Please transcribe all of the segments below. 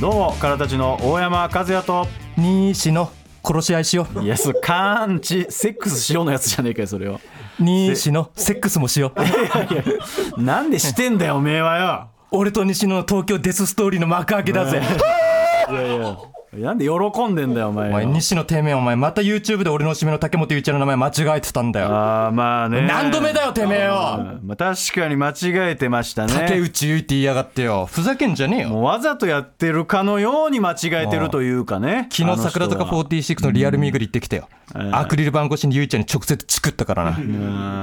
どうもからたちの大山和也と。西の殺し合いしよう。イエスカーンチセックスしようのやつじゃねえかよそれを。西のセックスもしよう。なんでしてんだよおめえはよ俺と西野の東京デスストーリーの幕開けだぜ。なんで喜んでんだよお前お前よ西野てめえお前また YouTube で俺のおしめの竹本ゆうちゃんの名前間違えてたんだよ。ああまあね。何度目だよてめえよ。うんまあ、確かに間違えてましたね。竹内結って言いやがってよ。ふざけんじゃねえよ。もうわざとやってるかのように間違えてるというかね。昨日桜坂あの人は。46のリアル巡り行ってきたよ、アクリル板越しにゆいちゃんに直接チクったからな。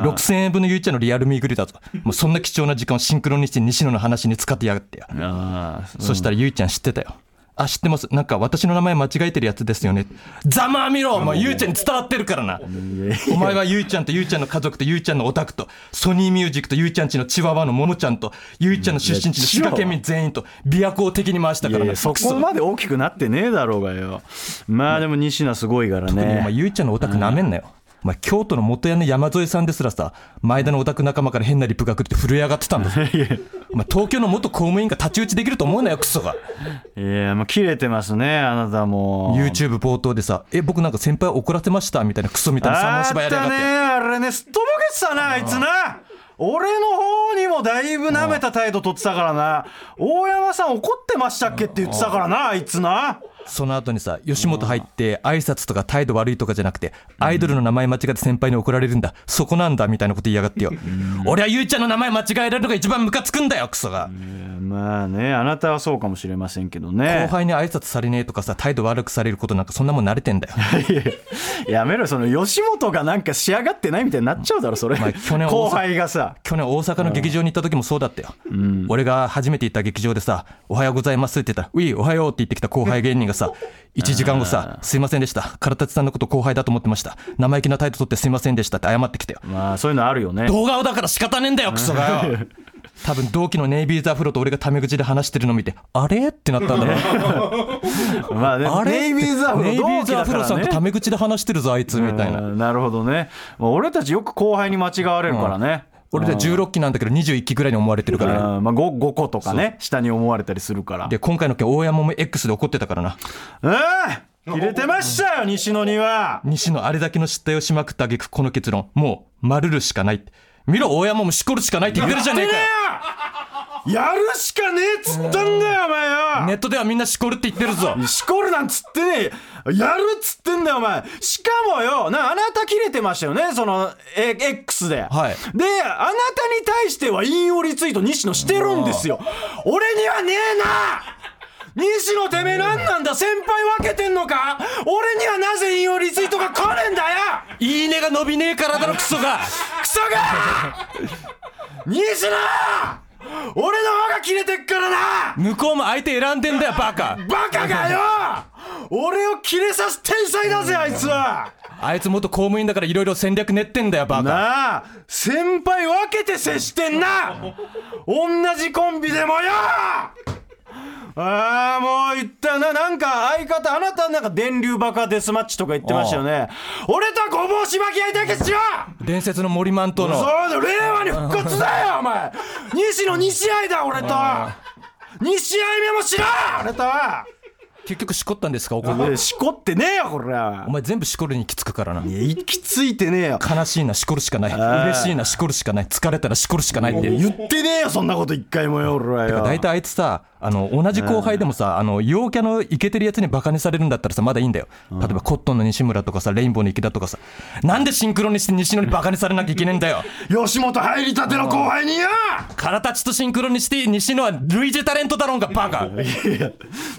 6000円分のゆいちゃんのリアル巡りだぞ。もうそんな貴重な時間をシンクロにして西野の話に使ってやがってよ。ああそしたらゆいちゃん知ってたよ。あ、知ってます。なんか私の名前間違えてるやつですよね。ざまあみろお前ゆいちゃんに伝わってるからな。お前はゆいちゃんとゆいちゃんの家族とゆいちゃんのオタクと、ソニーミュージックとゆいちゃんちのチワワのももちゃんと、ゆいちゃんの出身地の滋賀県民全員と、琵琶湖を敵に回したからな。そこまで大きくなってねえだろうがよまあでも西野すごいから特にお前ねゆいちゃんのオタクなめんなよ。お前京都の元屋の山添さんですらさ前田のオタク仲間から変なリプが来るって震え上がってたんだぞお前東京の元公務員が太刀打ちできると思うなよクソが。いやもう切れてますねあなたも。YouTube 冒頭でさ「え僕なんか先輩怒らせました」みたいなクソみたいな三芝居やりやがって。たね。あれねすっとぼけてたなあいつな。俺の方にもだいぶ舐めた態度取ってたからな。大山さん怒ってましたっけって言ってたからなあいつなその後にさ吉本入って挨拶とか態度悪いとかじゃなくてアイドルの名前間違って先輩に怒られるんだ。そこなんだみたいなこと言いやがってよ。俺はゆいちゃんの名前間違えられるのが一番ムカつくんだよクソが。まあねあなたはそうかもしれませんけどね。後輩に挨拶されねえとかさ態度悪くされることなんかそんなもん慣れてんだよ。やめろその吉本がなんか仕上がってないみたいになっちゃうだろそれ。前去年後輩がさ。去年大阪の劇場に行った時もそうだったよ、俺が初めて行った劇場でさ「おはようございます」って言ったら「ウィーおはよう」って言ってきた後輩芸人がさ1時間後さ「すいませんでした。唐立さんのこと後輩だと思ってました。生意気な態度取ってすいませんでした」って謝ってきたよ。まあそういうのあるよね。動画をだから仕方ねえんだよクソがよ。多分同期のネイビーズアフロと俺がタメ口で話してるの見てあれ？ってなったんだろう。まあねあれ？ネイビーズアフロネイビーズアフロさんとタメ口で話してるぞあいつみたいな。うんなるほどね。まあ俺たちよく後輩に間違われるからね俺ら16期なんだけど21期ぐらいに思われてるからね。うん。まあ 5, 5個とかね。下に思われたりするから。で今回の件大山も X で怒ってたからな。うん入れてましたよ西野には。西野あれだけの失態をしまくった挙句この結論。もう丸るしかない見ろ大山もしこるしかないって言ってるじゃねえかよやるしかねえっつったんだよお前よ。ネットではみんなしこるって言ってるぞ。しこるなんつってねえ。やるっつってんだよお前。しかもよなあなた切れてましたよねそのえ X で、はい。であなたに対しては引用リツイート西野してるんですよ。俺にはねえな。西野てめえ何なんだ先輩分けてんのか。俺にはなぜ引用リツイートが来ねえんだよ。いいねが伸びねえからだろクソが。クソが。西野俺の方が切れてっからな！向こうも相手選んでんだよバカ。バカがよ！俺をキレさす天才だぜあいつは！あいつ元公務員だからいろいろ戦略練ってんだよバカ。なあ先輩分けて接してんな！同じコンビでもよああもう言ったよな。なんか相方あなたなんか電流バカデスマッチとか言ってましたよね。俺とごぼうしばき合い対決しよう伝説の森マントの。そうだ令和に復活だよお前。西の2試合だ俺と。2試合目もしろ俺と。結局しこったんですか怒ってえしこってねえよこれお前全部しこるに行き着くからな。いや行き着いてねえよ。悲しいなしこるしかない。嬉しいなしこるしかない。疲れたらしこるしかないって。言ってねえよそんなこと一回もよ俺はよ。大体あいつさあの同じ後輩でもさあの陽キャのイケてるやつにバカにされるんだったらさまだいいんだよ。例えばコットンの西村とかさレインボーの池田とかさ。なんでシンクロにして西野にバカにされなきゃいけねえんだよ。吉本入りたての後輩によ！空たちとシンクロにして西野は類似タレントだろうがバカ。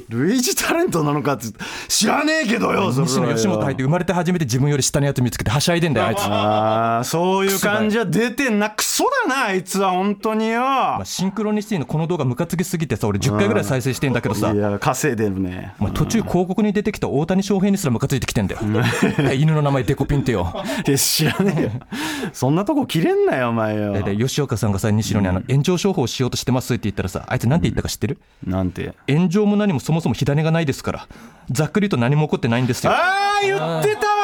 類似タレントなのかって知らねえけどよそ西野吉本入って生まれて初めて自分より下のやつ見つけてはしゃいでんだよあいつ。ああそういう感じは出てんな。クソだなあいつは本当によ。まあシンクロニシティのこの動画ムカつきすぎてさ俺10回ぐらい再生してんだけどさ。いや稼いでるね。お前途中広告に出てきた大谷翔平にすらムカついてきてんだよ。犬の名前デコピンってよ。え知らねえよ。そんなとこ切れんなよお前よ。で吉岡さんがさ西野にあの炎上商法しようとしてますって言ったらさあいつなんて言ったか知ってる？なんて？炎上も何もそももそも火種がないですからざっくりと何も起こってないんですよ。ああ言ってたわ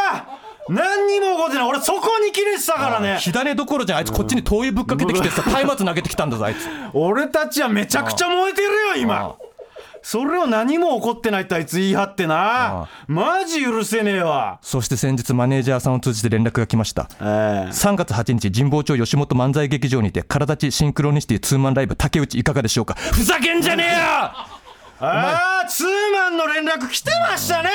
何にも起こってない。俺そこに切れてたからね。火種どころじゃんあいつこっちに灯油ぶっかけてきてさ松明投げてきたんだぞあいつ。俺たちはめちゃくちゃ燃えてるよ今。それを何も起こってないってあいつ言い張ってな。マジ許せねえわ。そして先日マネージャーさんを通じて連絡が来ました。ええ。3月8日神保町吉本漫才劇場にて体立ちシンクロニシティツーマンライブ竹内いかがでしょうか。ふざけんじゃねえよああツーマンの連絡来てましたね。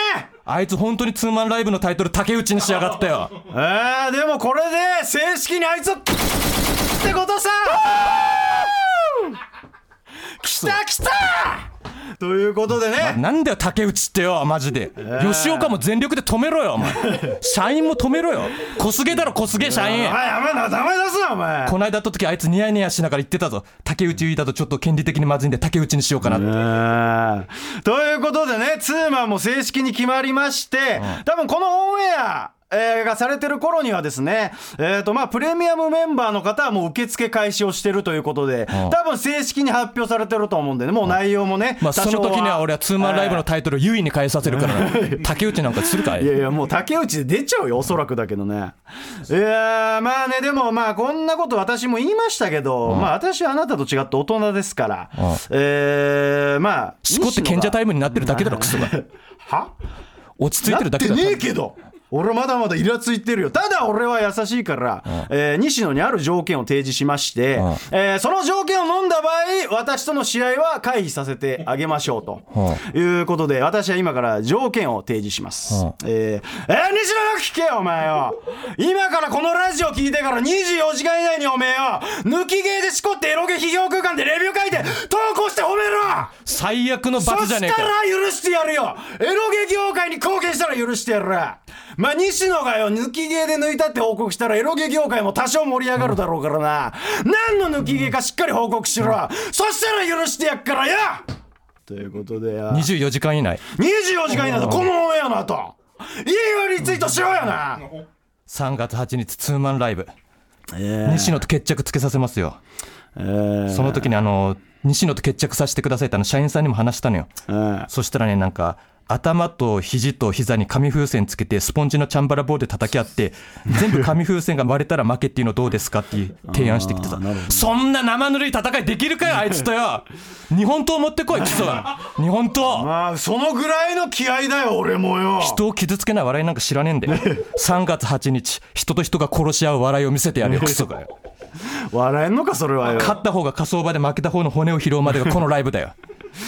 あいつ本当にツーマンライブのタイトル竹内にしやがったよ。ああでもこれで正式にあいつをってことさ。来た来た ということでね。なんだよ竹内ってよマジで。吉岡も全力で止めろよお前。社員も止めろよ。小菅だろ小菅社員。お前やめなダメ出すなお前。この間会った時あいつニヤニヤしながら言ってたぞ。竹内結衣だとちょっと権利的にまずいんで竹内にしようかなって。ということでねツーマンも正式に決まりまして、多分このオンエアえーがされてる頃にはですね、えーとまあ、プレミアムメンバーの方はもう受付開始をしてるということで、多分正式に発表されてると思うんでね、もう内容もね、まあその時には俺はツーマンライブのタイトルを優位に変えさせるからな竹内なんかするかい？いやいや、もう竹内で出ちゃうよ、おそらくだけどね。いやーまあね、でもまあ、こんなこと私も言いましたけど、まあ私はあなたと違って大人ですから、えー、まあ、しこって賢者タイムになってるだけだろクソが。は？落ち着いてるだけだなってねえけど俺まだまだイラついてるよ。ただ俺は優しいから、えー西野にある条件を提示しまして、えーその条件を飲んだ場合私との試合は回避させてあげましょうと、いうことで私は今から条件を提示します、うん。えーえー西野よく聞けよお前よ。今からこのラジオ聞いてから24時間以内におめえよ。抜き芸でしこってエロゲ批評空間でレビュー書いて投稿して褒めろ。最悪のそ罰じゃねえかしたら許してやるよ。エロゲ業界に貢献したら許してやるまあ西野がよ抜き芸で抜いたって報告したらエロゲ業界も多少盛り上がるだろうからな、何の抜き芸かしっかり報告しろ、そしたら許してやっからよということでよ24時間以内。24時間以内だ。このオンエアの後。いいよリツイートしようやな。3月8日ツーマンライブ。え西野と決着つけさせますよ。えーその時にあの西野と決着させてくださいってあの社員さんにも話したのよ。えーそしたらねなんか頭と肘と膝に紙風船つけてスポンジのチャンバラボールで叩き合って 全部紙風船が割れたら負けっていうのどうですかっていう提案してきてさそんな生ぬるい戦いできるかよ あいつとよ。日本刀持ってこいクソが 日本刀。まあそのぐらいの気合だよ俺もよ。人を傷つけない笑いなんか知らねえんで3月8日人と人が殺し合う笑いを見せてやるよクソがよ。笑えんのかそれはよ。勝った方が火葬場で負けた方の骨を拾うまでがこのライブだよ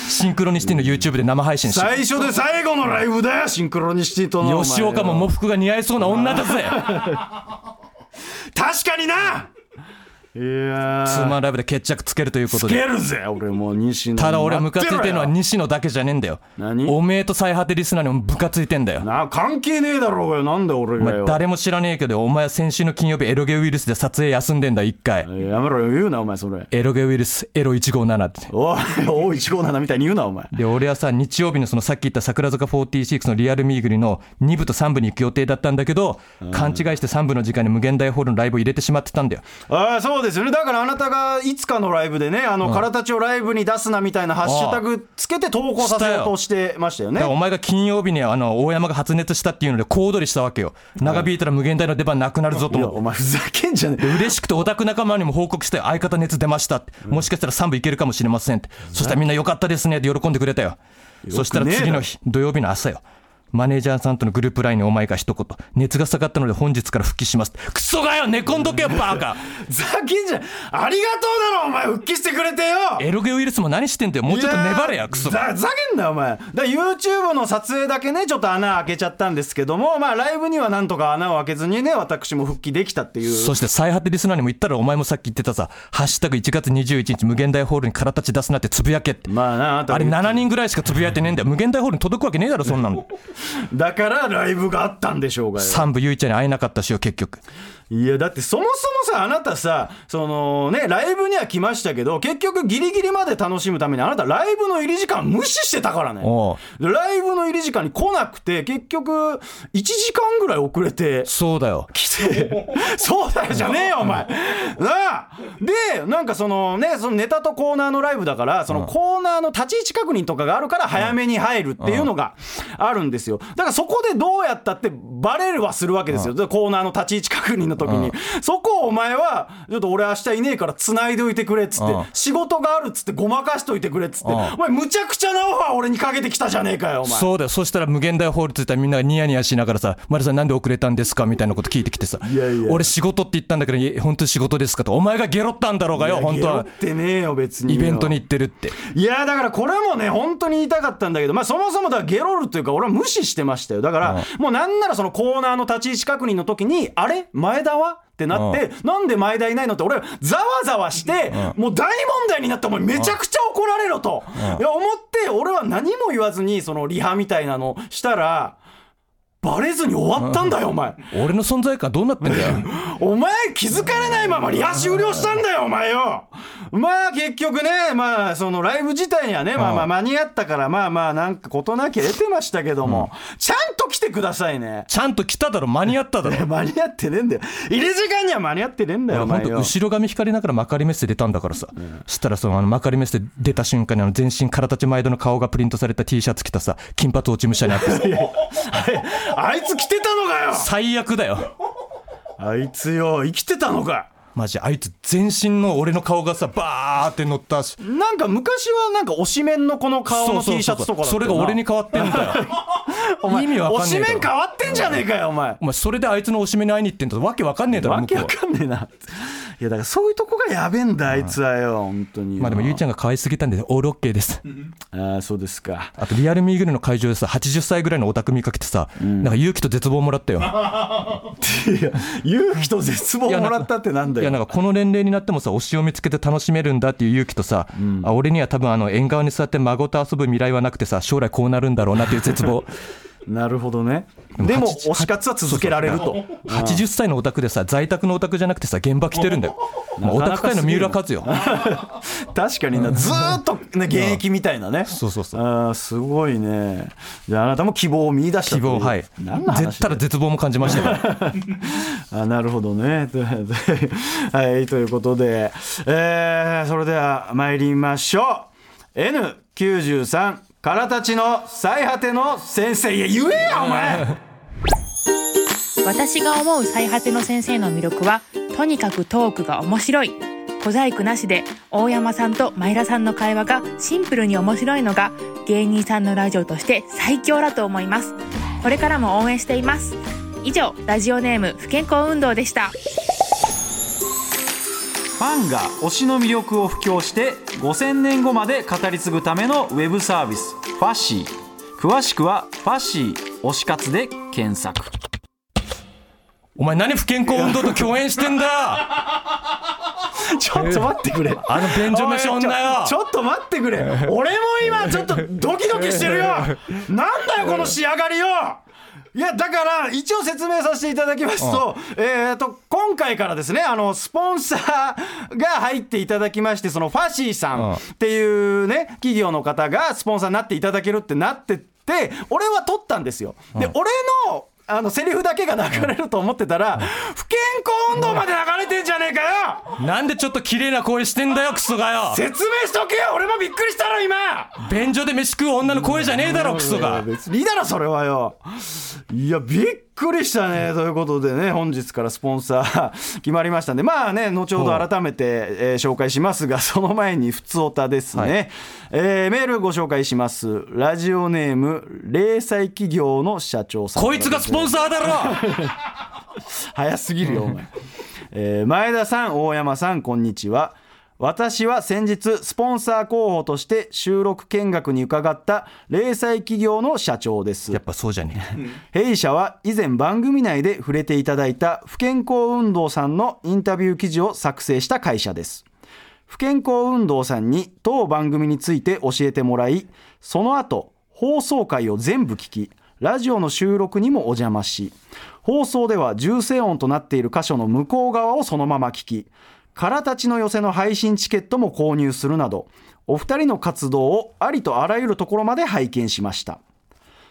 シンクロニシティの YouTube で生配信し最初で最後のライブだよシンクロニシティとの吉岡も喪服が似合いそうな女だぜ。確かになツーマンライブで決着つけるということで。つけるぜ俺もう西野ただ俺はムカついてるのは待西野だけじゃねえんだよ。何？おめえと最果てリスナーにもムカついてんだよ。な関係ねえだろうがよなんで俺おがよ。前誰も知らねえけどお前は先週の金曜日エロゲウイルスで撮影休んでんだ一回。やめろよ言うなお前それ。エロゲウイルスエロ157って。おいおい157みたいに言うなお前。で俺はさ日曜日のそのさっき言った桜坂46のリアルミーグリの2部と3部に行く予定だったんだけど勘違いして3部の時間に無限大ホールのライブを入れてしまってたんだよ。ああそうですよね。だからあなたがいつかのライブでねあの、空たちをライブに出すなみたいなハッシュタグつけて投稿させようとしてましたよね。だからお前が金曜日にあの大山が発熱したっていうので小躍りしたわけよ。長引いたら無限大の出番なくなるぞと。思ってお前ふざけんじゃねえ。嬉しくてオタク仲間にも報告して相方熱出ましたって。もしかしたら3部いけるかもしれませんって。そしたらみんな良かったですねって喜んでくれたよ。そしたら次の日土曜日の朝よマネージャーさんとのグループラインにお前が一言。熱が下がったので本日から復帰します。クソがよ寝込んどけよバカ。ふざけんじゃありがとうだろお前復帰してくれてよ。エロゲウイルスも何してんだよ。もうちょっと粘れやクソざけんなよお前。だ YouTube の撮影だけねちょっと穴開けちゃったんですけどもまあライブにはなんとか穴を開けずにね私も復帰できたっていう。そして最果てリスナーにも言ったらお前もさっき言ってたさ「ハッシュタグ #1 月21日無限大ホールに空立ち出すな」ってつぶやけって。まあなああれ7人ぐらいしかつぶやいてねえんだよ。無限大ホールに届くわけねえだろそんなの だからライブがあったんでしょうがよ。三部ゆいちゃんに会えなかったしよ結局。いやだってそもそもさあなたさそのねライブには来ましたけど結局ギリギリまで楽しむためにあなたライブの入り時間無視してたからね。ライブの入り時間に来なくて結局1時間ぐらい遅れてそうだよ。来て。そうだよじゃねえよお前。なあ。でなんかそのねそのネタとコーナーのライブだからそのコーナーの立ち位置確認とかがあるから早めに入るっていうのがあるんですよ。だからそこでどうやったってバレるはするわけですよ。でコーナーの立ち位置確認の時に。そこをお前はちょっと俺明日いねえから繋いでおいてくれっつってうん。仕事があるっつってごまかしといてくれっつって。うん。お前むちゃくちゃなオファー俺にかけてきたじゃねえかよお前。そうだよ。そしたら無限大ホールついたらみんながニヤニヤしながらさ「丸さんなんで遅れたんですか?」みたいなこと聞いてきてさ。いやいや。俺仕事って言ったんだけど本当に仕事ですか?」と「お前がゲロったんだろうがよ本当は。ゲロってねえよ別によ。イベントに行ってるって。いやだからこれもね本当に言いたかったんだけどまあそもそもだからゲロるというか俺は無視してましたよ。だからもうなんならそのコーナーの立ち位置確認の時にあれ？前田は？ってなってなんで前田いないのって俺ざわざわしてもう大問題になったお前めちゃくちゃ怒られろと。いや思って俺は何も言わずにそのリハみたいなのしたらバレずに終わったんだよお前。俺の存在感どうなってんだよ。お前気づかれないままリハ終了したんだよお前よ。まあ結局ねまあそのライブ自体にはねまあまあ間に合ったからまあまあなんか事なきゃ出てましたけども、ちゃんと来てくださいね。ちゃんと来ただろ間に合っただろ。間に合ってねえんだよ。入り時間には間に合ってねえんだよお前よ。後ろ髪光りながら幕張メッセ出たんだからさ、そしたらそのあの幕張メッセ出た瞬間にあの全身空立ち前田の顔がプリントされた T シャツ着たさ金髪落ち武者にあってさあいつ来てたのかよ！最悪だよ。あいつよ生きてたのか！マジあいつ全身の俺の顔がさバーって乗ったし。なんか昔はなんか推しメンのこの顔の T シャツとかだったよな。それが俺に変わってんだよ。お前意味わかんねえ推しメン変わってんじゃねえかよお前。お前それであいつのおしめに会いに行ってんだわけわかんねえだろわけわかんねえないやだからそういうとこがやべえんだあいつはよ本当によ。まあでもゆうちゃんが可愛すぎたんでオールオッケーです。ああそうですか。あとリアルミーグルの会場でさ80歳ぐらいのオタク見かけてさ、なんか勇気と絶望もらったよ。いや勇気と絶望もらったってなんだよ。いやなんかこの年齢になってもさ推しを見つけて楽しめるんだっていう勇気とさ、あ俺には多分あの縁側に座って孫と遊ぶ未来はなくてさ将来こうなるんだろうなっていう絶望 なるほどね。でも推し活は続けられると。80歳のオタクでさ在宅のオタクじゃなくてさ現場来てるんだよ、まあ、オタク界の三浦和よ 確かにな。ずーっとね現役みたいなね。そうそうそう。あーすごいね。じゃああなたも希望を見出した希望はい。何の話絶ただ絶望も感じました あなるほどね。はい、ということで、えーそれでは参りましょう。N93 からたちの最果ての先生。いや言えやお前。私が思う最果ての先生の魅力はとにかくトークが面白い。小細工なしで大山さんと前田さんの会話がシンプルに面白いのが芸人さんのラジオとして最強だと思います。これからも応援しています。以上ラジオネーム不健康運動でした。ファンが推しの魅力を布教して5000年後まで語り継ぐためのウェブサービスファッシー。詳しくはファッシー推し活で検索。お前何不健康運動と共演してんだ？よちょっと待ってくれ。あの便所飯女よ。ちょっと待ってくれ。俺も今ちょっとドキドキしてるよ。なんだよこの仕上がりよいやだから一応説明させていただきますと,、えー、と今回からですねあのスポンサーが入っていただきましてそのファシーさんっていうね企業の方がスポンサーになっていただけるってなってって俺は取ったんですよ。で俺のあのセリフだけが流れると思ってたら、不健康運動まで流れてんじゃねえかよ！なんでちょっと綺麗な声してんだよクソがよ！説明しとけよ！俺もびっくりしたろ今！便所で飯食う女の声じゃねえだろクソが！別にいいだろそれはよ。いやびっくりしたねとい。うことでね本日からスポンサー 決まりましたんで。まあね後ほど改めて、えー紹介しますが その前に普通おたですね、はい。えーメールご紹介します。ラジオネーム零細企業の社長さんこいつがスポンサーだろ！早すぎるよお前、えー前田さん大山さんこんにちは私は先日スポンサー候補として収録見学に伺った零細企業の社長です。やっぱそうじゃねえ。弊社は以前番組内で触れていただいた不健康運動さんのインタビュー記事を作成した会社です。不健康運動さんに当番組について教えてもらいその後放送回を全部聞きラジオの収録にもお邪魔し放送では重声音となっている箇所の向こう側をそのまま聞き空たちの寄せの配信チケットも購入するなどお二人の活動をありとあらゆるところまで拝見しました。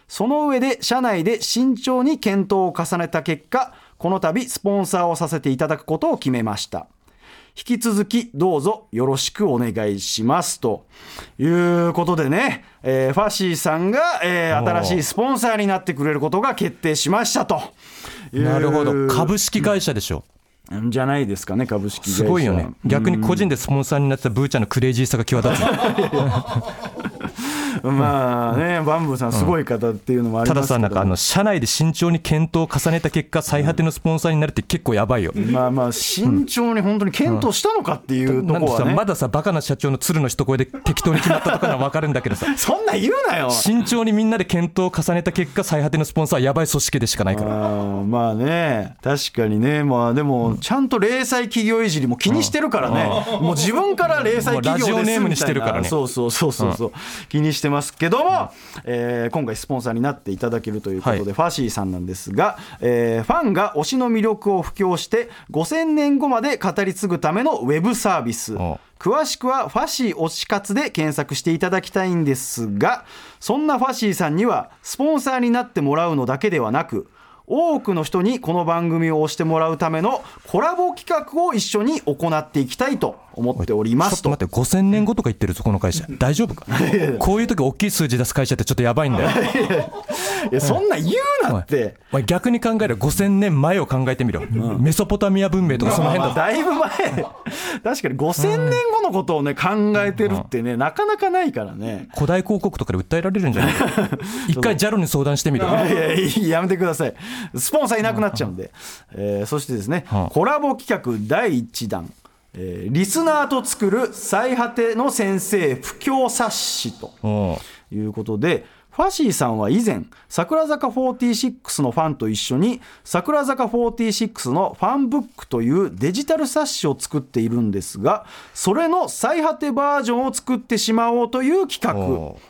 その上で社内で慎重に検討を重ねた結果この度スポンサーをさせていただくことを決めました。引き続きどうぞよろしくお願いします。ということでね、えーファッシーさんが、えー新しいスポンサーになってくれることが決定しましたとなるほど。株式会社でしょじゃないですかね株式すごいよね。逆に個人でスポンサーになってたブーちゃんのクレイジーさが際立つ まあねバンブーさんすごい方っていうのもありたますけど。ださなんかあの社内で慎重に検討を重ねた結果最果てのスポンサーになるって結構やばいよ。まあまあ慎重に本当に検討したのかっていうところはねさまださバカな社長の鶴の一声で適当に決まったとかなら分かるんだけどさ。そんな言うなよ。慎重にみんなで検討を重ねた結果最果てのスポンサーはやばい組織でしかないから。あーまあね。確かにね。まあでもちゃんと零細企業いじりも気にしてるからね。もう自分から零細企業ですもうラジオネームにしてるからね。そうそうそうそうそう。気にしてますけどもえー今回スポンサーになっていただけるということはい。でファシーさんなんですがえーファンが推しの魅力を布教して5000年後まで語り継ぐためのウェブサービス。お。詳しくはファシー推し活で検索していただきたいんですがそんなファシーさんにはスポンサーになってもらうのだけではなく多くの人にこの番組を推してもらうためのコラボ企画を一緒に行っていきたいと思っておりますと。ちょっと待って5000年後とか言ってるぞこの会社大丈夫か？こういう時大きい数字出す会社ってちょっとやばいんだよ。いやそんな言うなって。お前逆に考えろ。5000年前を考えてみろ、メソポタミア文明とかその辺だ。ぞだいぶ前。確かに5000年後のことをね考えてるってねなかなかないからね。古代広告とかで訴えられるんじゃない？か一回 JAL に相談してみろいやいややめてくださいスポンサーいなくなっちゃうんで、えーそしてですね、はあ。コラボ企画第1弾、えーリスナーと作る最果ての先生布教冊子ということでファシーさんは以前桜坂46のファンと一緒に桜坂46のファンブックというデジタル冊子を作っているんですがそれの最果てバージョンを作ってしまおうという企画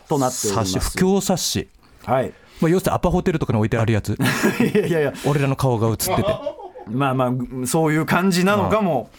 となっております。冊子不況冊子。はいまあ、要するにアパホテルとかに置いてあるやつ。いやいやいや。俺らの顔が映ってて。まあまあそういう感じなのかも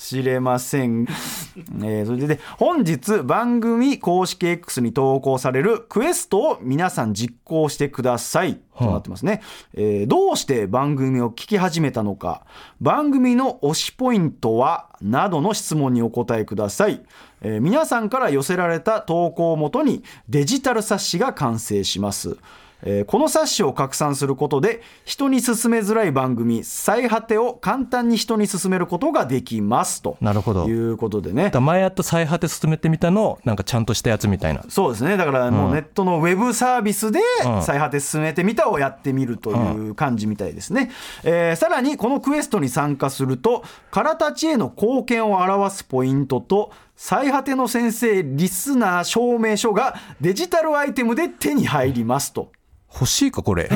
しれません、えーそれでで本日番組公式 X に投稿されるクエストを皆さん実行してください。となってますね、えーどうして番組を聞き始めたのか。番組の推しポイントはなどの質問にお答えください、えー皆さんから寄せられた投稿をもとにデジタル冊子が完成しますえーこの冊子を拡散することで人に勧めづらい番組「最果て」を簡単に人に勧めることができますと。なるほど。いうことでね。前やった最果て進めてみたのをなんかちゃんとしたやつみたいな。そうですね。だからもうネットのウェブサービスでうん「最果て進めてみた」をやってみるという感じみたいですね、えーさらにこのクエストに参加すると空たちへの貢献を表すポイントと最果ての先生リスナー証明書がデジタルアイテムで手に入りますと欲しいかこれ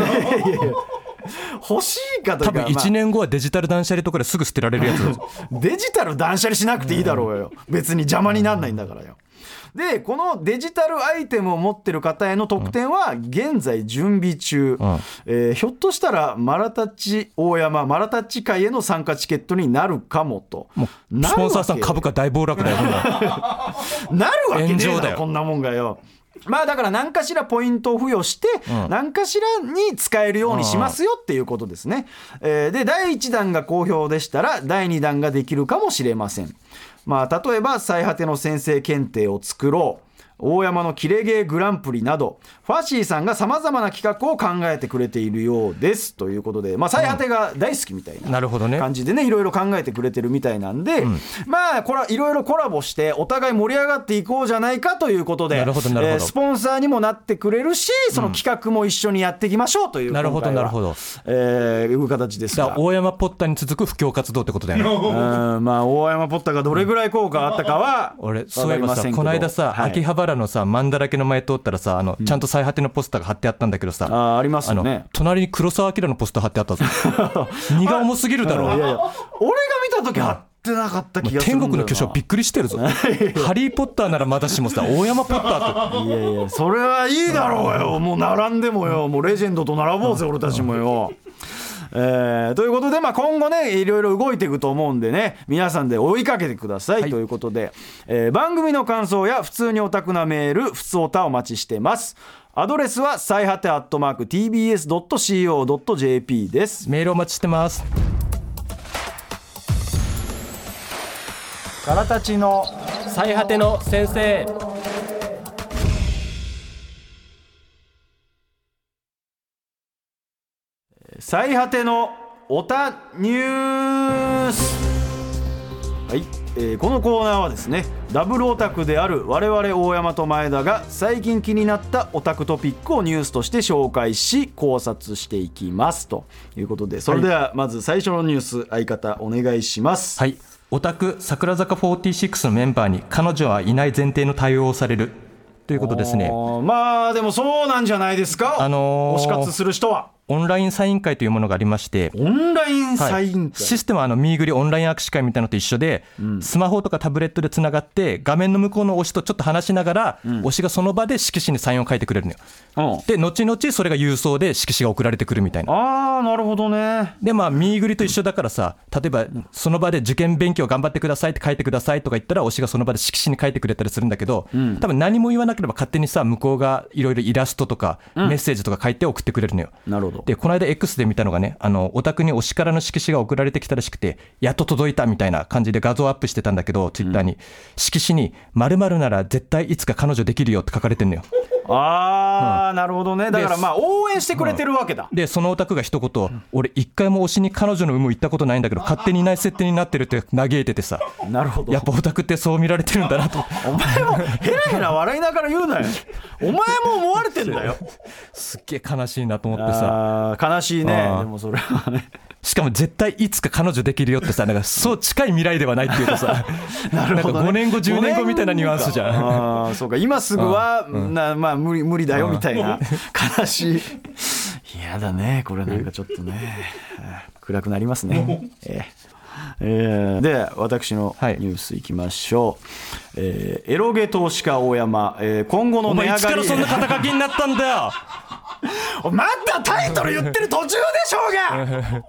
欲しいかというか多分まあ1年後はデジタル断捨離とかですぐ捨てられるやつ デジタル断捨離しなくていいだろうよ。別に邪魔にならないんだからよ。で、このデジタルアイテムを持ってる方への特典は現在準備中。うんえーひょっとしたらマラタッチ大山、マラタッチ会への参加チケットになるかもと。スポンサーさん株価大暴落だよ なるわけねえだよだろこんなもんがよ。まあだから何かしらポイントを付与してうん何かしらに使えるようにしますよっていうことですね。えーで第1弾が好評でしたら第2弾ができるかもしれません。まあ例えば最果ての先生検定を作ろう。大山のキレゲーグランプリなどファシーさんがさまざまな企画を考えてくれているようです。ということで、まあ、最果てが大好きみたいななるほどね。感じでねいろいろ考えてくれてるみたいなんで、まあこれはいろいろコラボしてお互い盛り上がっていこうじゃないかということでなるほどなるほど。えースポンサーにもなってくれるしその企画も一緒にやっていきましょうという、なるほどなるほど。えーいう形ですが。大山ポッタに続く布教活動ってことだよね。うん。まあ大山ポッタがどれぐらい効果あったかは俺そういえわかりませんけど。ばさこの間さ、はい。秋葉原のさマンだらけの前通ったらさあの、ちゃんと最果てのポスターが貼ってあったんだけどさ。あーありますよね隣に黒澤明のポスター貼ってあったぞ。荷が重すぎるだろいやいや俺が見た時貼っってなかった気がする天んだよな。国の巨匠びっくりしてるぞ。ハリー・ポッターならまだしもさ大山ポッターと。いやいやそれはいいだろうよ。もう並んでもよ。もうレジェンドと並ぼうぜ俺たちもよ。えーということで、まあ、今後ねいろいろ動いていくと思うんでね皆さんで追いかけてください、ということで、えー番組の感想や普通にオタクなメール普通オタお待ちしてます。アドレスは最果てアットマーク TBS.CO.JP です。メールお待ちしてます。からたちの最果ての先生最果てのオタニュース。はい、えーこのコーナーはですねダブルオタクである我々大山と前田が最近気になったオタクトピックをニュースとして紹介し考察していきます。ということでそれではまず最初のニュース相方お願いします、はい。オタク桜坂46のメンバーに彼女はいない前提の対応をされる。ということですね。まあでもそうなんじゃないですか、あのー推し活する人はオンラインサイン会というものがありましてオンラインサはいイン会、システムはあのミーグリオンライン握手会みたいなのと一緒で、スマホとかタブレットでつながって画面の向こうの推しとちょっと話しながら、推しがその場で色紙にサインを書いてくれるのよ。うん。で後々それが郵送で色紙が送られてくるみたいな。ああなるほどね。でまあミーグリと一緒だからさ例えばその場で受験勉強頑張ってくださいって書いてくださいとか言ったら推しがその場で色紙に書いてくれたりするんだけど、多分何も言わなければ勝手にさ向こうがいろいろイラストとかメッセージとか書いて送ってくれるのよ、なるほどでこの間 X で見たのがねあのお宅に推しからの色紙が送られてきたらしくてやっと届いたみたいな感じで画像アップしてたんだけどツイッターに、色紙に「〇〇なら絶対いつか彼女できるよ」って書かれてんのよああ、なるほどね。だからまあ応援してくれてるわけだ、でそのオタクが一言「俺一回も推しに彼女の有無行ったことないんだけど勝手にいない設定になってる」って嘆いててさ。なるほど。やっぱオタクってそう見られてるんだなと。お前もヘラヘラ笑いながら言うなよ。お前も思われてんだよ。すっげえ悲しいなと思ってさ。悲しいね。でもそれはねしかも絶対いつか彼女できるよってさ なんかそう近い未来ではないっていうかさ なんか5年後10年後みたいなニュアンスじゃん。あーそうか。今すぐは、なまあ無理無理だよみたいな。悲しい。嫌だねこれなんかちょっとね。暗くなりますね。えーえーで私のはい。ニュースいきましょう、えーエロゲ投資家大山、えー今後のお前いつから値上がりそんな肩書きになったんだよ。おまたタイトル言ってる途中でしょうが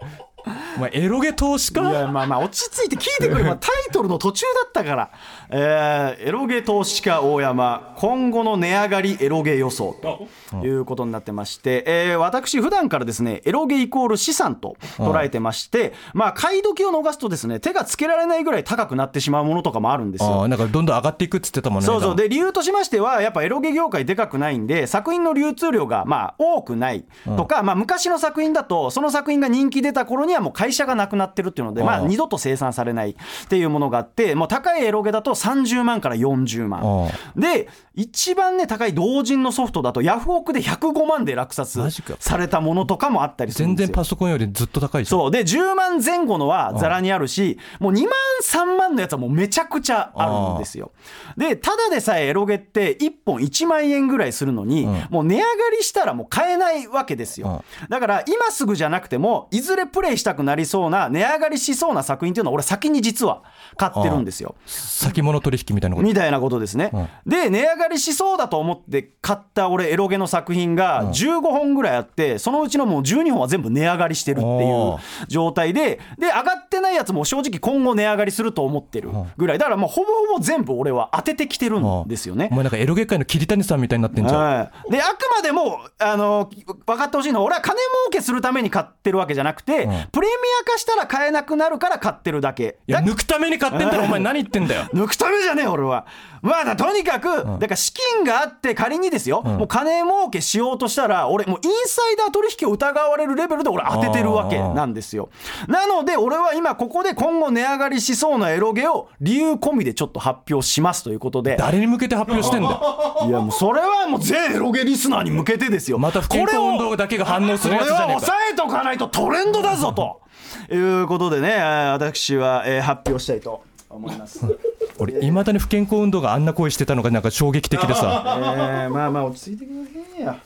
お前エロゲ投資い家やまあまあ落ち着いて聞いてくれ、まあタイトルの途中だったから、えーエロゲ投資家大山今後の値上がりエロゲ予想ということになってまして、えー私普段からですねエロゲイコール資産と捉えてまして、まあ買い時を逃すとですね手がつけられないぐらい高くなってしまうものとかもあるんですよ。なんかどんどん上がっていくっつってたもんねそうそう。で理由としましてはやっぱエロゲ業界でかくないんで作品の流通量がまあ多くないとか、まあ、昔の作品だとその作品が人気出た頃にはもう会社がなくなってるっていうので、まあ、うん二度と生産されないっていうものがあってもう高いエロゲだと30万から40万。で一番ね高い同人のソフトだとヤフオクで105万で落札されたものとかもあったりするんですよ。全然パソコンよりずっと高いそう。で10万前後のはざらにあるしもう2万3万のやつはもうめちゃくちゃあるんですよ。でただでさえエロゲって1本1万円ぐらいするのに、もう値上がりしたらもう買えないわけですよ、だから今すぐじゃなくてもいずれプレイしたくなりそうな値上がりしそうな作品っていうのは俺先に実は買ってるんですよ。先物取引みたいなこと？みたいなことですね、で値上がりしそうだと思って買った俺エロゲの作品が15本ぐらいあってそのうちのもう12本は全部値上がりしてるっていうお状態でで上がってないやつも正直今後値上がりすると思ってるぐらい。だからもうほぼほぼ全部俺は当ててきてるんですよね。お前なんかエロゲ界の桐谷さんみたいになってんじゃん。はい、であくまでもあの分かってほしいのは俺は金儲けするために買ってるわけじゃなくて、プレミア化したら買えなくなるから買ってるだけ。いやだ抜くために買ってんだろお前何言ってんだよ。抜くためじゃねえ俺は。まあだとにかく、だから資金があって仮にですよ、もう金儲けしようとしたら俺もうインサイダー取引を疑われるレベルで俺当ててるわけなんですよ。なので俺は今ここで今後値上がりしそうなエロゲを理由込みでちょっと発表しますということで。誰に向けて発表してんだよ。いやもうそれはもう全エロゲリスナーに向けてですよまた不健康運動だけが反応するやつじゃねえかこれは抑えとかないとトレンドだぞということでねえー私はえー発表したいと思います。俺いまだに不健康運動があんな声してたのがなんか衝撃的でさ。えーまあまあ落ち着いてくださいや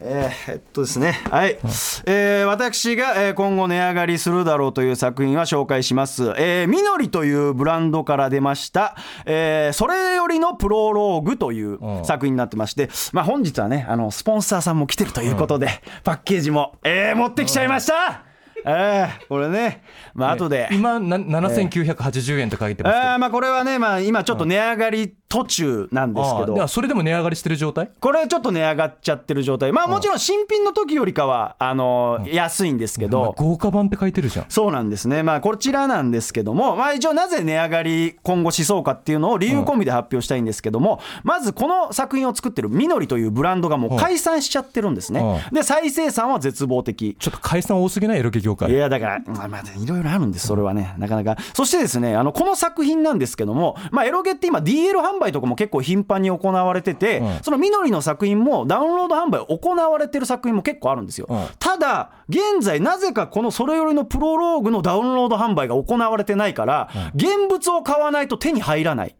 えーえっとですね、はい、えー私が、えー今後値上がりするだろうという作品は紹介します。えーみのりというブランドから出ました、えーそれよりのプロローグといううん。作品になってまして、まあ本日はね、あの、スポンサーさんも来てるということで、パッケージも、えー持ってきちゃいました えーこれね、まあ後で。今な7980円と書いてますけど。あーまあこれはね、まあ今ちょっと値上がり途中なんですけど。ああでは、それでも値上がりしてる状態？これちょっと値上がっちゃってる状態。まあもちろん新品の時よりかは、あのー安いんですけど、豪華版って書いてるじゃん。そうなんですね。まあこちらなんですけども、まあ一応なぜ値上がり今後しそうかっていうのを理由込みで発表したいんですけども、まずこの作品を作ってるみのりというブランドがもう解散しちゃってるんですね。で、再生産は絶望的。ちょっと解散多すぎない？エロゲ業い界やだから、まあ、まあいろいろあるんです、それはね、なかなか。そしてですね、あのこの作品なんですけども、まあ、エロゲって今、DL 販売とかも結構頻繁に行われてて、うんそのみのりの作品もダウンロード販売行われてる作品も結構あるんですよ。うんただ、現在、なぜかこのそれよりのプロローグのダウンロード販売が行われてないから、現物を買わないと手に入らない。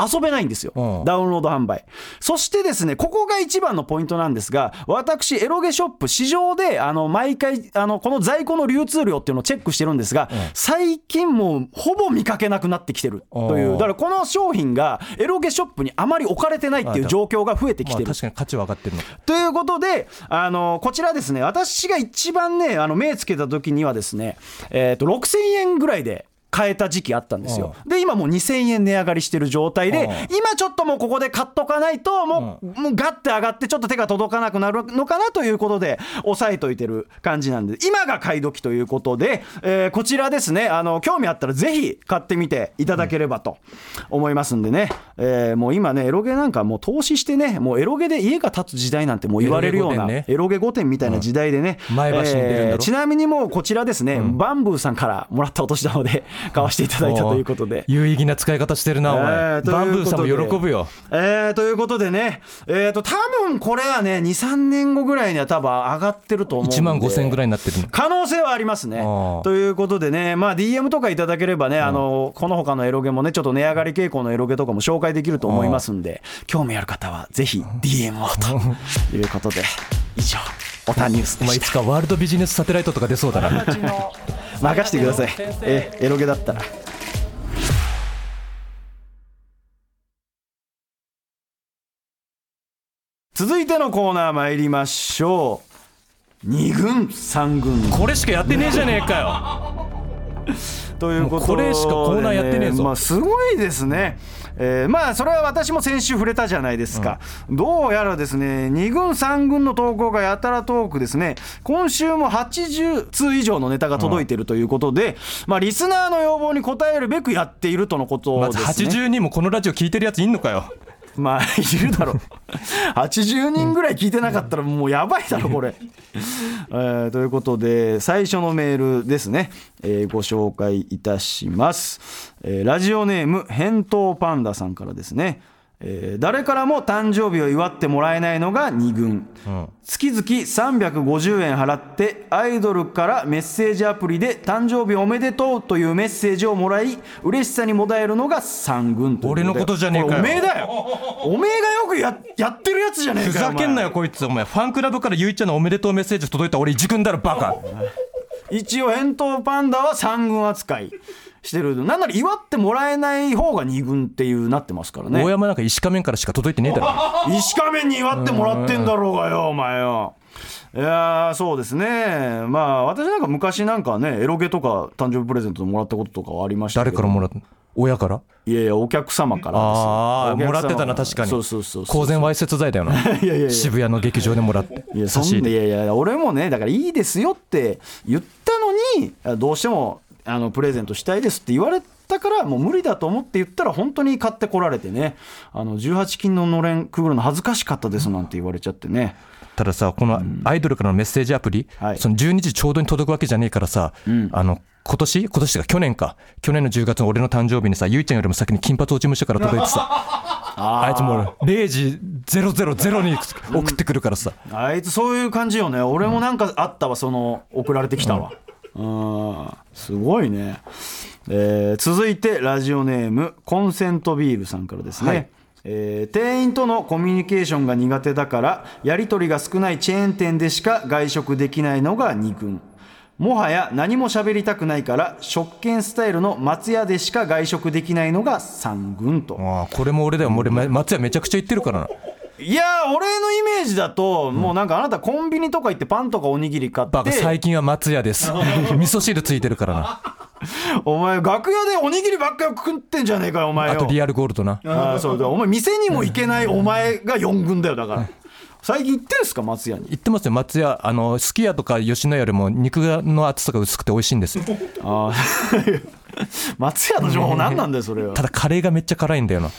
遊べないんですよ、うんダウンロード販売。そしてですね、ここが一番のポイントなんですが、私、エロゲショップ、市場で、あの、毎回、あの、この在庫の流通量っていうのをチェックしてるんですが、最近もう、ほぼ見かけなくなってきてるという、うんだからこの商品が、エロゲショップにあまり置かれてないっていう状況が増えてきまあてる。確かに価値は上がってるのかということで、あのこちらですね、私が一番ね、あの目つけた時にはですね、えー、と6000円ぐらいで。買えた時期あったんですよ。で、今もう2000円値上がりしてる状態でうん、今ちょっともうここで買っとかないと、もう、もうガッて上がって、ちょっと手が届かなくなるのかなということで、押さえといてる感じなんで、今が買い時ということで、えーこちらですね、あの、興味あったらぜひ買ってみていただければと思いますんでね、えーもう今ね、エロゲなんかもう投資してね、もうエロゲで家が建つ時代なんてもう言われるような、エロゲ御殿みたいな時代でね、うん。前橋に出るんだちなみにもうこちらですね、バンブーさんからもらったお年玉で 買わせていただいたということで。有意義な使い方してるなお前、えーバンブーさんも喜ぶよ。えーということでね、えー、と多分これはね、2、3年後ぐらいには多分上がってると思うんで。1万5000円ぐらいになってるの可能性はありますね。ということでね、まあ、DM とかいただければね、あのこの他のエロゲもね、ちょっと値上がり傾向のエロゲとかも紹介できると思いますんで、興味ある方はぜひ DM をと。いうことで、以上、オタニュースでしつかワールドビジネスサテライトとか出そうだな。た。任してください。えエロゲだったら。続いてのコーナー参りましょう。2軍、3軍。これしかやってねえじゃねえかよということで、これしかコーナーやってねえぞまあ、すごいですね。えーまあそれは私も先週触れたじゃないですか、どうやらですね2軍3軍の投稿がやたら遠くですね。今週も80通以上のネタが届いているということで、まあリスナーの要望に応えるべくやっているとのことですね、80人もこのラジオ聞いてるやついんのかよ。まあいるだろう 80人ぐらい聞いてなかったらもうやばいだろこれ、えーということで最初のメールですね、えーご紹介いたします、えーラジオネーム返答パンダさんからですねえー誰からも誕生日を祝ってもらえないのが2軍、月々350円払ってアイドルからメッセージアプリで「誕生日おめでとう」というメッセージをもらい嬉しさにもだえるのが3軍俺のことじゃねえかおめえだよ。おめえがよくややってるやつじゃねえかよふざけんなよおこいつ。お前ファンクラブからゆいちゃんのおめでとうメッセージ届いた俺一軍だろバカ。前一応返答パンダは3軍扱いしてる。なんなら祝ってもらえない方が2軍っていうなってますからね。大山なんか石仮面からしか届いてねえだろ。石仮面に祝ってもらってんだろうがよお前よ。いやーそうですね。まあ私なんか昔なんかねエロゲとか誕生日プレゼントでもらったこととかはありました誰からもらった？親から？いやいやお客様からですよ。ああもらってたな確かに。そうそうそう公然わいせつ罪だよな。いやいやいや。渋谷の劇場でもらって。いやそんでいやいや俺もねだからいいですよって言ったのにどうしてもあのプレゼントしたいですって言われたからもう無理だと思って言ったら本当に買ってこられてね。あの18金ののれんくぐるの恥ずかしかったですなんて言われちゃってね。たださこのアイドルからのメッセージアプリ、はい。その12時ちょうどに届くわけじゃねえからさ、あの今年？今年が去年か。去年の10月の俺の誕生日にさゆいちゃんよりも先に金髪落ち武者から届いてさ あいつもう0時000に送ってくるからさ、あいつそういう感じよね。俺もなんかあったわその送られてきたわうんすごいね、えー続いてラジオネームコンセントビールさんからですね、はい。えー店員とのコミュニケーションが苦手だからやり取りが少ないチェーン店でしか外食できないのが2軍。もはや何も喋りたくないから食券スタイルの松屋でしか外食できないのが3軍と。ああこれも俺だよ。俺ま松屋めちゃくちゃ行ってるからないやー俺のイメージだと、もうなんかあなたコンビニとか行ってパンとかおにぎり買バカって最近は松屋です。味噌汁ついてるからな。お前楽屋でおにぎりばっかり食ってんじゃねえかよお前よ。あとリアルゴールドな。ああそう。だお前店にも行けないお前が4軍だよだから。最近行ってんすか松屋に？行ってますよ。松屋あのすき家とか吉野家よりも肉の厚さが薄くて美味しいんです。よああ 松屋の情報何なんだよそれは。ただカレーがめっちゃ辛いんだよな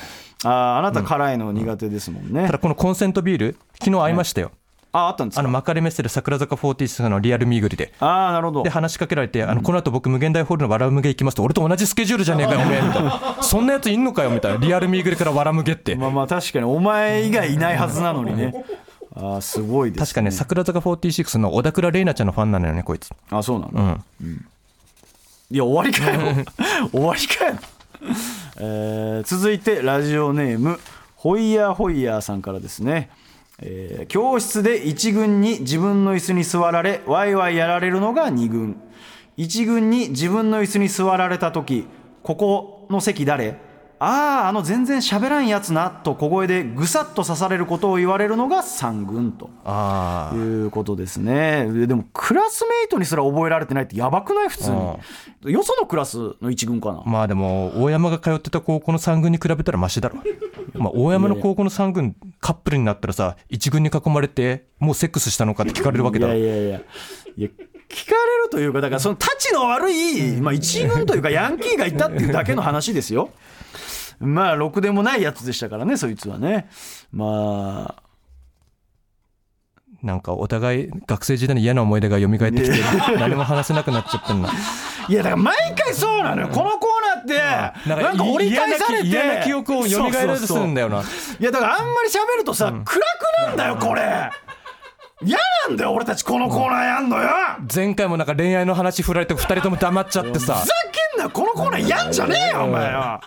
あああなた辛いの苦手ですもんね。ただこのコンセントビール昨日会いましたよ、ああったんですか？あの幕張メッセで桜坂46のリアルミーグリで。ああなるほど。で話しかけられて、あのこの後僕、無限大ホールのわらむげ行きますと、俺と同じスケジュールじゃねえかよ、おめえみたいな、そんなやついんのかよみたいな、リアルミーグリからわらむげって、まあまあ確かにお前以外いないはずなのにね。ああすごいです、確かね、桜坂46の小田倉玲奈ちゃんのファンなのよね、こいつ。あそうなの、うん、いや終わりかよ。終わりかよ、えー続いてラジオネームホイヤーホイヤーさんからですね、えー教室で1軍に自分の椅子に座られワイワイやられるのが2軍。1軍に自分の椅子に座られた時ここの席誰？あああの全然喋らんやつなと小声でぐさっと刺されることを言われるのが3軍とあいうことですね。ででもクラスメイトにすら覚えられてないってやばくない？普通に。よそのクラスの一軍かな？あ、まあでも、大山が通ってた高校の3軍に比べたらマシだろ。まあ、大山の高校の3軍、カップルになったらさ、1軍に囲まれて、もうセックスしたのかって聞かれるわけいだろ。やいやいやいや。聞かれるというかだからそのたちの悪い、まあ、一軍というかヤンキーがいたっていうだけの話ですよまあろくでもないやつでしたからねそいつはね。まあ。なんかお互い学生時代の嫌な思い出が蘇ってきて、何も話せなくなっちゃったんだ。いやだから毎回そうなのよ、このコーナーってなんか折り返されて。嫌な記憶を蘇らせるんだよな。いやだからあんまり喋るとさ、暗くなんだよこれ。嫌なんだよ俺たちこのコーナーやんのよ、前回もなんか恋愛の話振られて2人とも黙っちゃってさ。ふざけんなよこのコーナーやんじゃねえよお前よ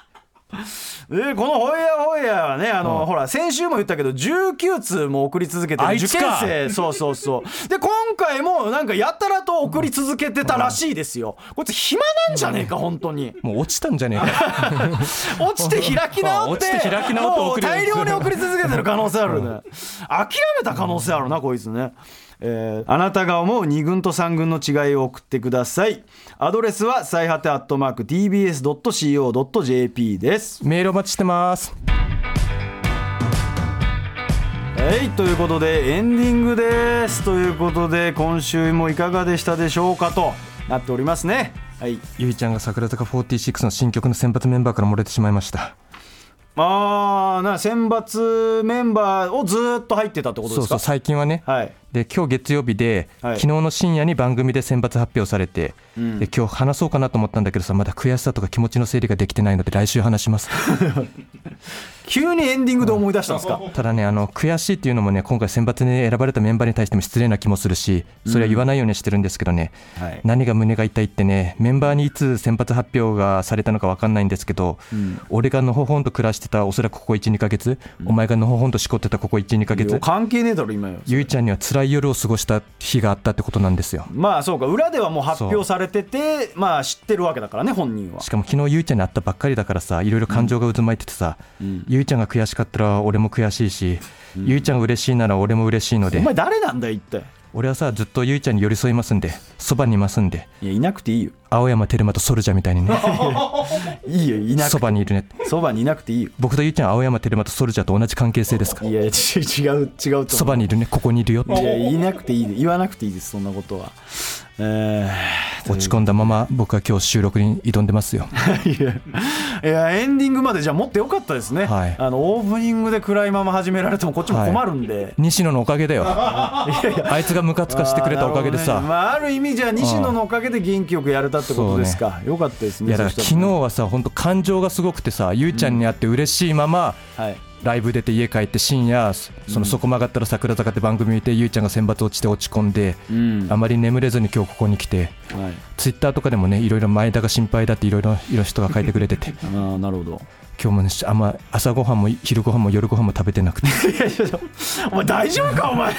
でこのホイヤーホイヤーはねあの、ほら先週も言ったけど19通も送り続けてる。受験生。そうそうそう。で今回もなんかやたらと送り続けてたらしいですよ。こいつ暇なんじゃねえか本当に。もう落ちたんじゃねえか。落ちて開き直って もう大量に送り続けてる可能性あるね。諦めた可能性あるなこいつねえーあなたが思う2軍と3軍の違いを送ってください。アドレスは最果てアットマーク TBS.CO.JP です。メールお待ちしてます。はいということでエンディングです。ということで今週もいかがでしたでしょうかとなっておりますね。はい。ゆいちゃんが桜坂46の新曲の選抜メンバーから漏れてしまいました。あーな選抜メンバーをずーっと入ってたってことですか？そうそう最近はね。はいで今日月曜日で、はい。昨日の深夜に番組で選抜発表されて、で今日話そうかなと思ったんだけどさまだ悔しさとか気持ちの整理ができてないので来週話します。急にエンディングで思い出したんですか？ただねあの悔しいっていうのもね今回選抜に選ばれたメンバーに対しても失礼な気もするしそれは言わないようにしてるんですけどね、はい。何が胸が痛いってねメンバーにいつ選抜発表がされたのか分かんないんですけど、俺がのほほんと暮らしてたおそらくここ12ヶ月、お前がのほほんとしこってたここ12ヶいや月関係ねえだろ今よ。ゆいちゃんには辛い夜を過ごした日があったってことなんですよ。まあそうか。裏ではもう発表されててまあ知ってるわけだからね本人は。しかも昨日ゆいちゃんに会ったばっかりだからさいろいろ感情が渦巻いててさ、ゆいちゃんが悔しかったら俺も悔しいし、ゆいちゃんが嬉しいなら俺も嬉しいので。お前誰なんだよ一体。俺はさずっとゆいちゃんに寄り添いますんで。そばにいますんで。いやいなくていいよ青山テルマとソルジャーみたいにね。いいよいなくそばにいるね。そばにいなくていいよ。僕とゆいちゃん青山テルマとソルジャーと同じ関係性ですか？いやち違う違うとそばにいるね。ここにいるよって。いやいなくていい。で言わなくていいですそんなことは。え落ち込んだまま僕は今日収録に挑んでますよ。ー、いやエンディングまでじゃあもっとよかったですね、はい。あのオープニングで暗いまま始められてもこっちも困るんで、西野のおかげだよ。あいつがムカつかしてくれたおかげでさ、あねまあ、ある意味じゃあ西野のおかげで元気よくやれたってことですか、よかったですね。いやだから昨日はさ本当感情がすごくてさゆいちゃんに会って嬉しいまま、はい。ライブ出て家帰って深夜そのそこ曲がったら桜坂って番組見てゆいちゃんが選抜落ちて落ち込んで、うん。あまり眠れずに今日ここに来てはい。ツイッターとかでもねいろいろ前田が心配だっていろいろ人が書いてくれてて。ああなるほど。今日もねあんま朝ごはんも昼ごはんも夜ごはんも食べてなくて。お前大丈夫かお前。な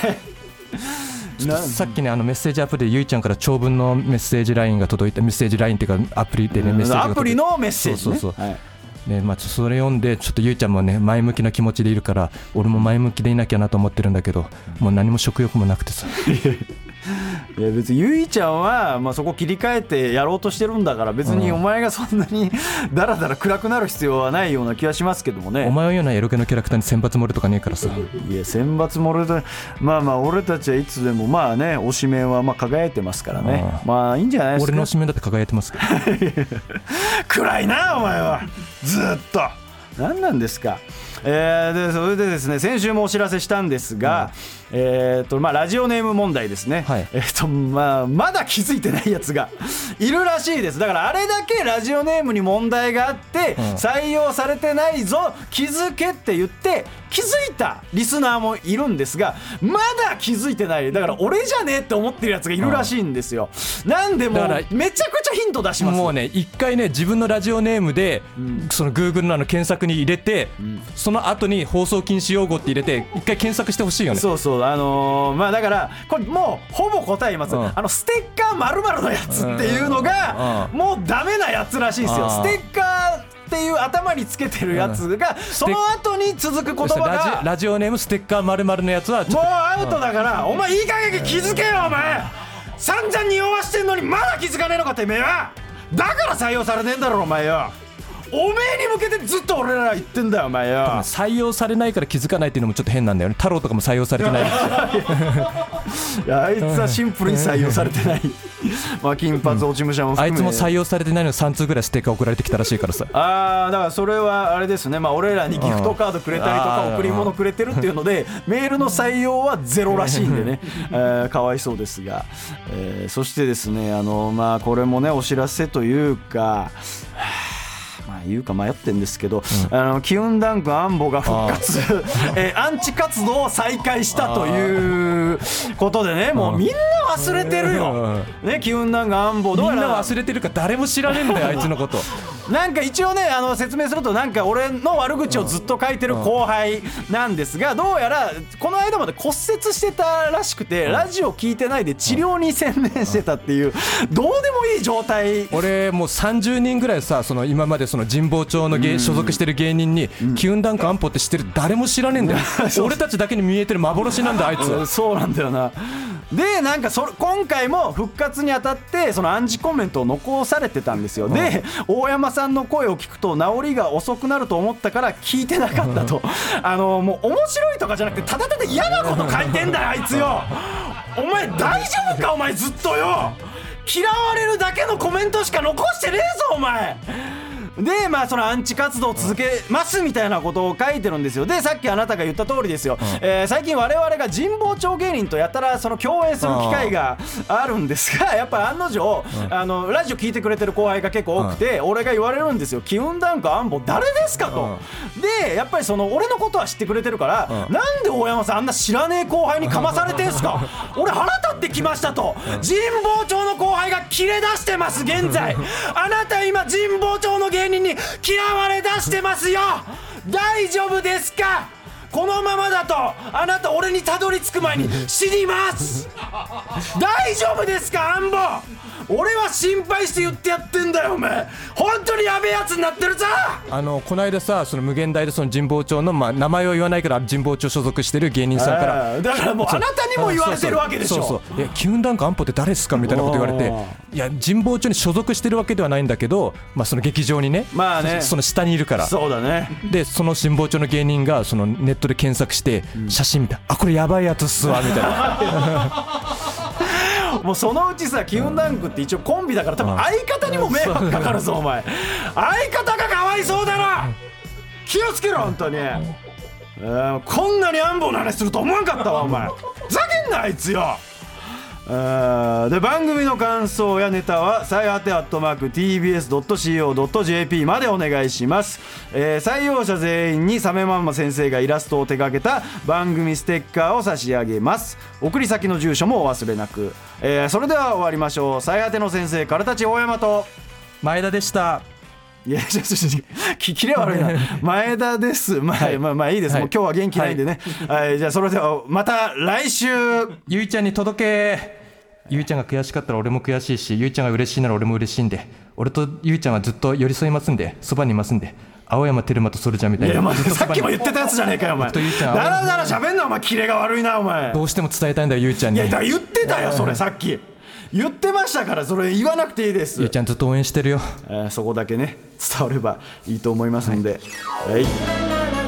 さっきねあのメッセージアプリでゆいちゃんから長文のメッセージラインが届いたメッセージラインっていうかアプリでねメッセージアプリのメッセージね。そうそうそう。はい。ねまあ、それ読んでちょっとゆいちゃんもね前向きな気持ちでいるから俺も前向きでいなきゃなと思ってるんだけどもう何も食欲もなくてさ いや別にゆいちゃんは、まあ、そこ切り替えてやろうとしてるんだから別にお前がそんなにだらだら暗くなる必要はないような気がしますけどもね。お前のようなエロゲのキャラクターに選抜漏れとかねえからさ。いや選抜も俺でまあまあ俺たちはいつでもまあね推しメンはまあ輝いてますからね。あまあいいんじゃないですか。俺の指名だって輝いてますけど。暗いなお前は。ずっと何なんですか？えーでそれでですね先週もお知らせしたんですが、えーとまあ、ラジオネーム問題ですね、はい。えーとまあ、まだ気づいてないやつが いるらしいです。だからあれだけラジオネームに問題があって、ん。採用されてないぞ気づけって言って気づいたリスナーもいるんですがまだ気づいてない。だから俺じゃねえって思ってるやつがいるらしいんですよ、なんでもうだからめちゃくちゃヒント出しますもうね一回ね自分のラジオネームで、その Google のあの検索に入れて、その後に放送禁止用語って入れて一回検索してほしいよね。そうそう。あのーまあだからこれもうほぼ答えます、うん。あのステッカーまるのやつっていうのがうん。もうダメなやつらしいんですよ。ステッカーっていう頭につけてるやつがその後に続く言葉がラジオネームステッカーまるのやつはもうっアウトだからお前いい加減気づけよお前。散々匂わしてんのにまだ気づかねえのかてめえは。だから採用されねえんだろお前よおめえに向けてずっと俺ら言ってんだよお前よ。と採用されないから気づかないっていうのもちょっと変なんだよね。太郎とかも採用されてない。い やあいつはシンプルに採用されてない。まあ金髪落ち武者もあいつも採用されてないのに3通ぐらいステッカー送られてきたらしいからさ。ああだからそれはあれですね。まあ俺らにギフトカードくれたりとかうん贈り物くれてるっていうのでメールの採用はゼロらしいんでね、えーかわいそうですが、えーそしてですねあのまあこれもねお知らせというかはあまあ言うか迷ってんですけど、あのキウンダンクアンボが復活、えー。アンチ活動を再開したということでねもうみんな忘れてるよ、ね、キウンダンクアンボどうみんやらな忘れてるか誰も知らねえんだよあいつのことなんか一応ねあの説明するとなんか俺の悪口をずっと書いてる後輩なんですがどうやらこの間まで骨折してたらしくてラジオ聞いてないで治療に専念してたっていうどうでもいい状態。俺もう30人ぐらいさその今までその神保町の芸所属してる芸人にキュンダンク安保って知ってる誰も知らねえんだよ。俺たちだけに見えてる幻なんだあいつ。う んそうなんだよな。でなんかそれ今回も復活にあたってその暗示コメントを残されてたんですよ、で大山さんの声を聞くと治りが遅くなると思ったから聞いてなかったと。あのもう面白いとかじゃなくてただただ嫌なこと書いてんだよあいつよ。お前大丈夫かお前ずっとよ。嫌われるだけのコメントしか残してねえぞお前でまあそのアンチ活動を続けますみたいなことを書いてるんですよ。でさっきあなたが言った通りですよ、えー最近我々が神保町芸人とやたらその共演する機会があるんですがやっぱ案の定、あのラジオ聞いてくれてる後輩が結構多くて、俺が言われるんですよ「キウンダンクアンボ誰ですか?」と、でやっぱりその俺のことは知ってくれてるから、なんで大山さんあんな知らねえ後輩にかまされてんすか。俺腹立ってきましたと。神保町の後輩が切れ出してます現在。あなた今神保町の芸芸人に嫌われ出してますよ。大丈夫ですか？このままだとあなた俺にたどり着く前に 死にます。大丈夫ですかアンボ。俺は心配して言ってやってんだよお前本当にやべえやつになってるぞ。あのこの間さその無限大でその神保町の、まあ、名前を言わないから神保町所属してる芸人さんからだからもうあなたにも言われてるわけでしょ。そうそういやキュンダンク安保って誰ですかみたいなこと言われておいや神保町に所属してるわけではないんだけど、まあ、その劇場にね,まあね。そ、その下にいるから。そうだね。でその神保町の芸人がそのネットで検索して写真見て、あこれやばいやつっすわみたいな。もうそのうちさキウンダンクって一応コンビだから多分相方にも迷惑 かかるぞお前。相方がかわいそうだろ気をつけろ本当に、えーこんなに安保の話すると思わんかったわお前。ふざけんなあいつよで番組の感想やネタは最果てアットマーク TBS.CO.JP までお願いします、えー採用者全員にサメマンマ先生がイラストを手掛けた番組ステッカーを差し上げます。送り先の住所もお忘れなく、えーそれでは終わりましょう。最果ての先生からたち大山と。前田でしたいや、ちょちょちょき キレ悪いな。前田です。まあ、まあ、まあいいです。はいもう今日は元気ないんでね。はい、じゃあそれではまた来週。ゆいちゃんに届けゆいちゃんが悔しかったら俺も悔しいしゆいちゃんが嬉しいなら俺も嬉しいんで俺とゆいちゃんはずっと寄り添いますんでそばにいますんで青山テルマとソルジャーみたいないや、ま さっきも言ってたやつじゃねえかよ、お前。だらだら喋んな、お前、キレが悪いな、お前。どうしても伝えたいんだよゆいちゃんにいや、言ってたよ、それ、さっき。言ってましたから、それ言わなくていいですゆい。ちゃんずっと応援してるよえーそこだけね、伝わればいいと思いますんで。はい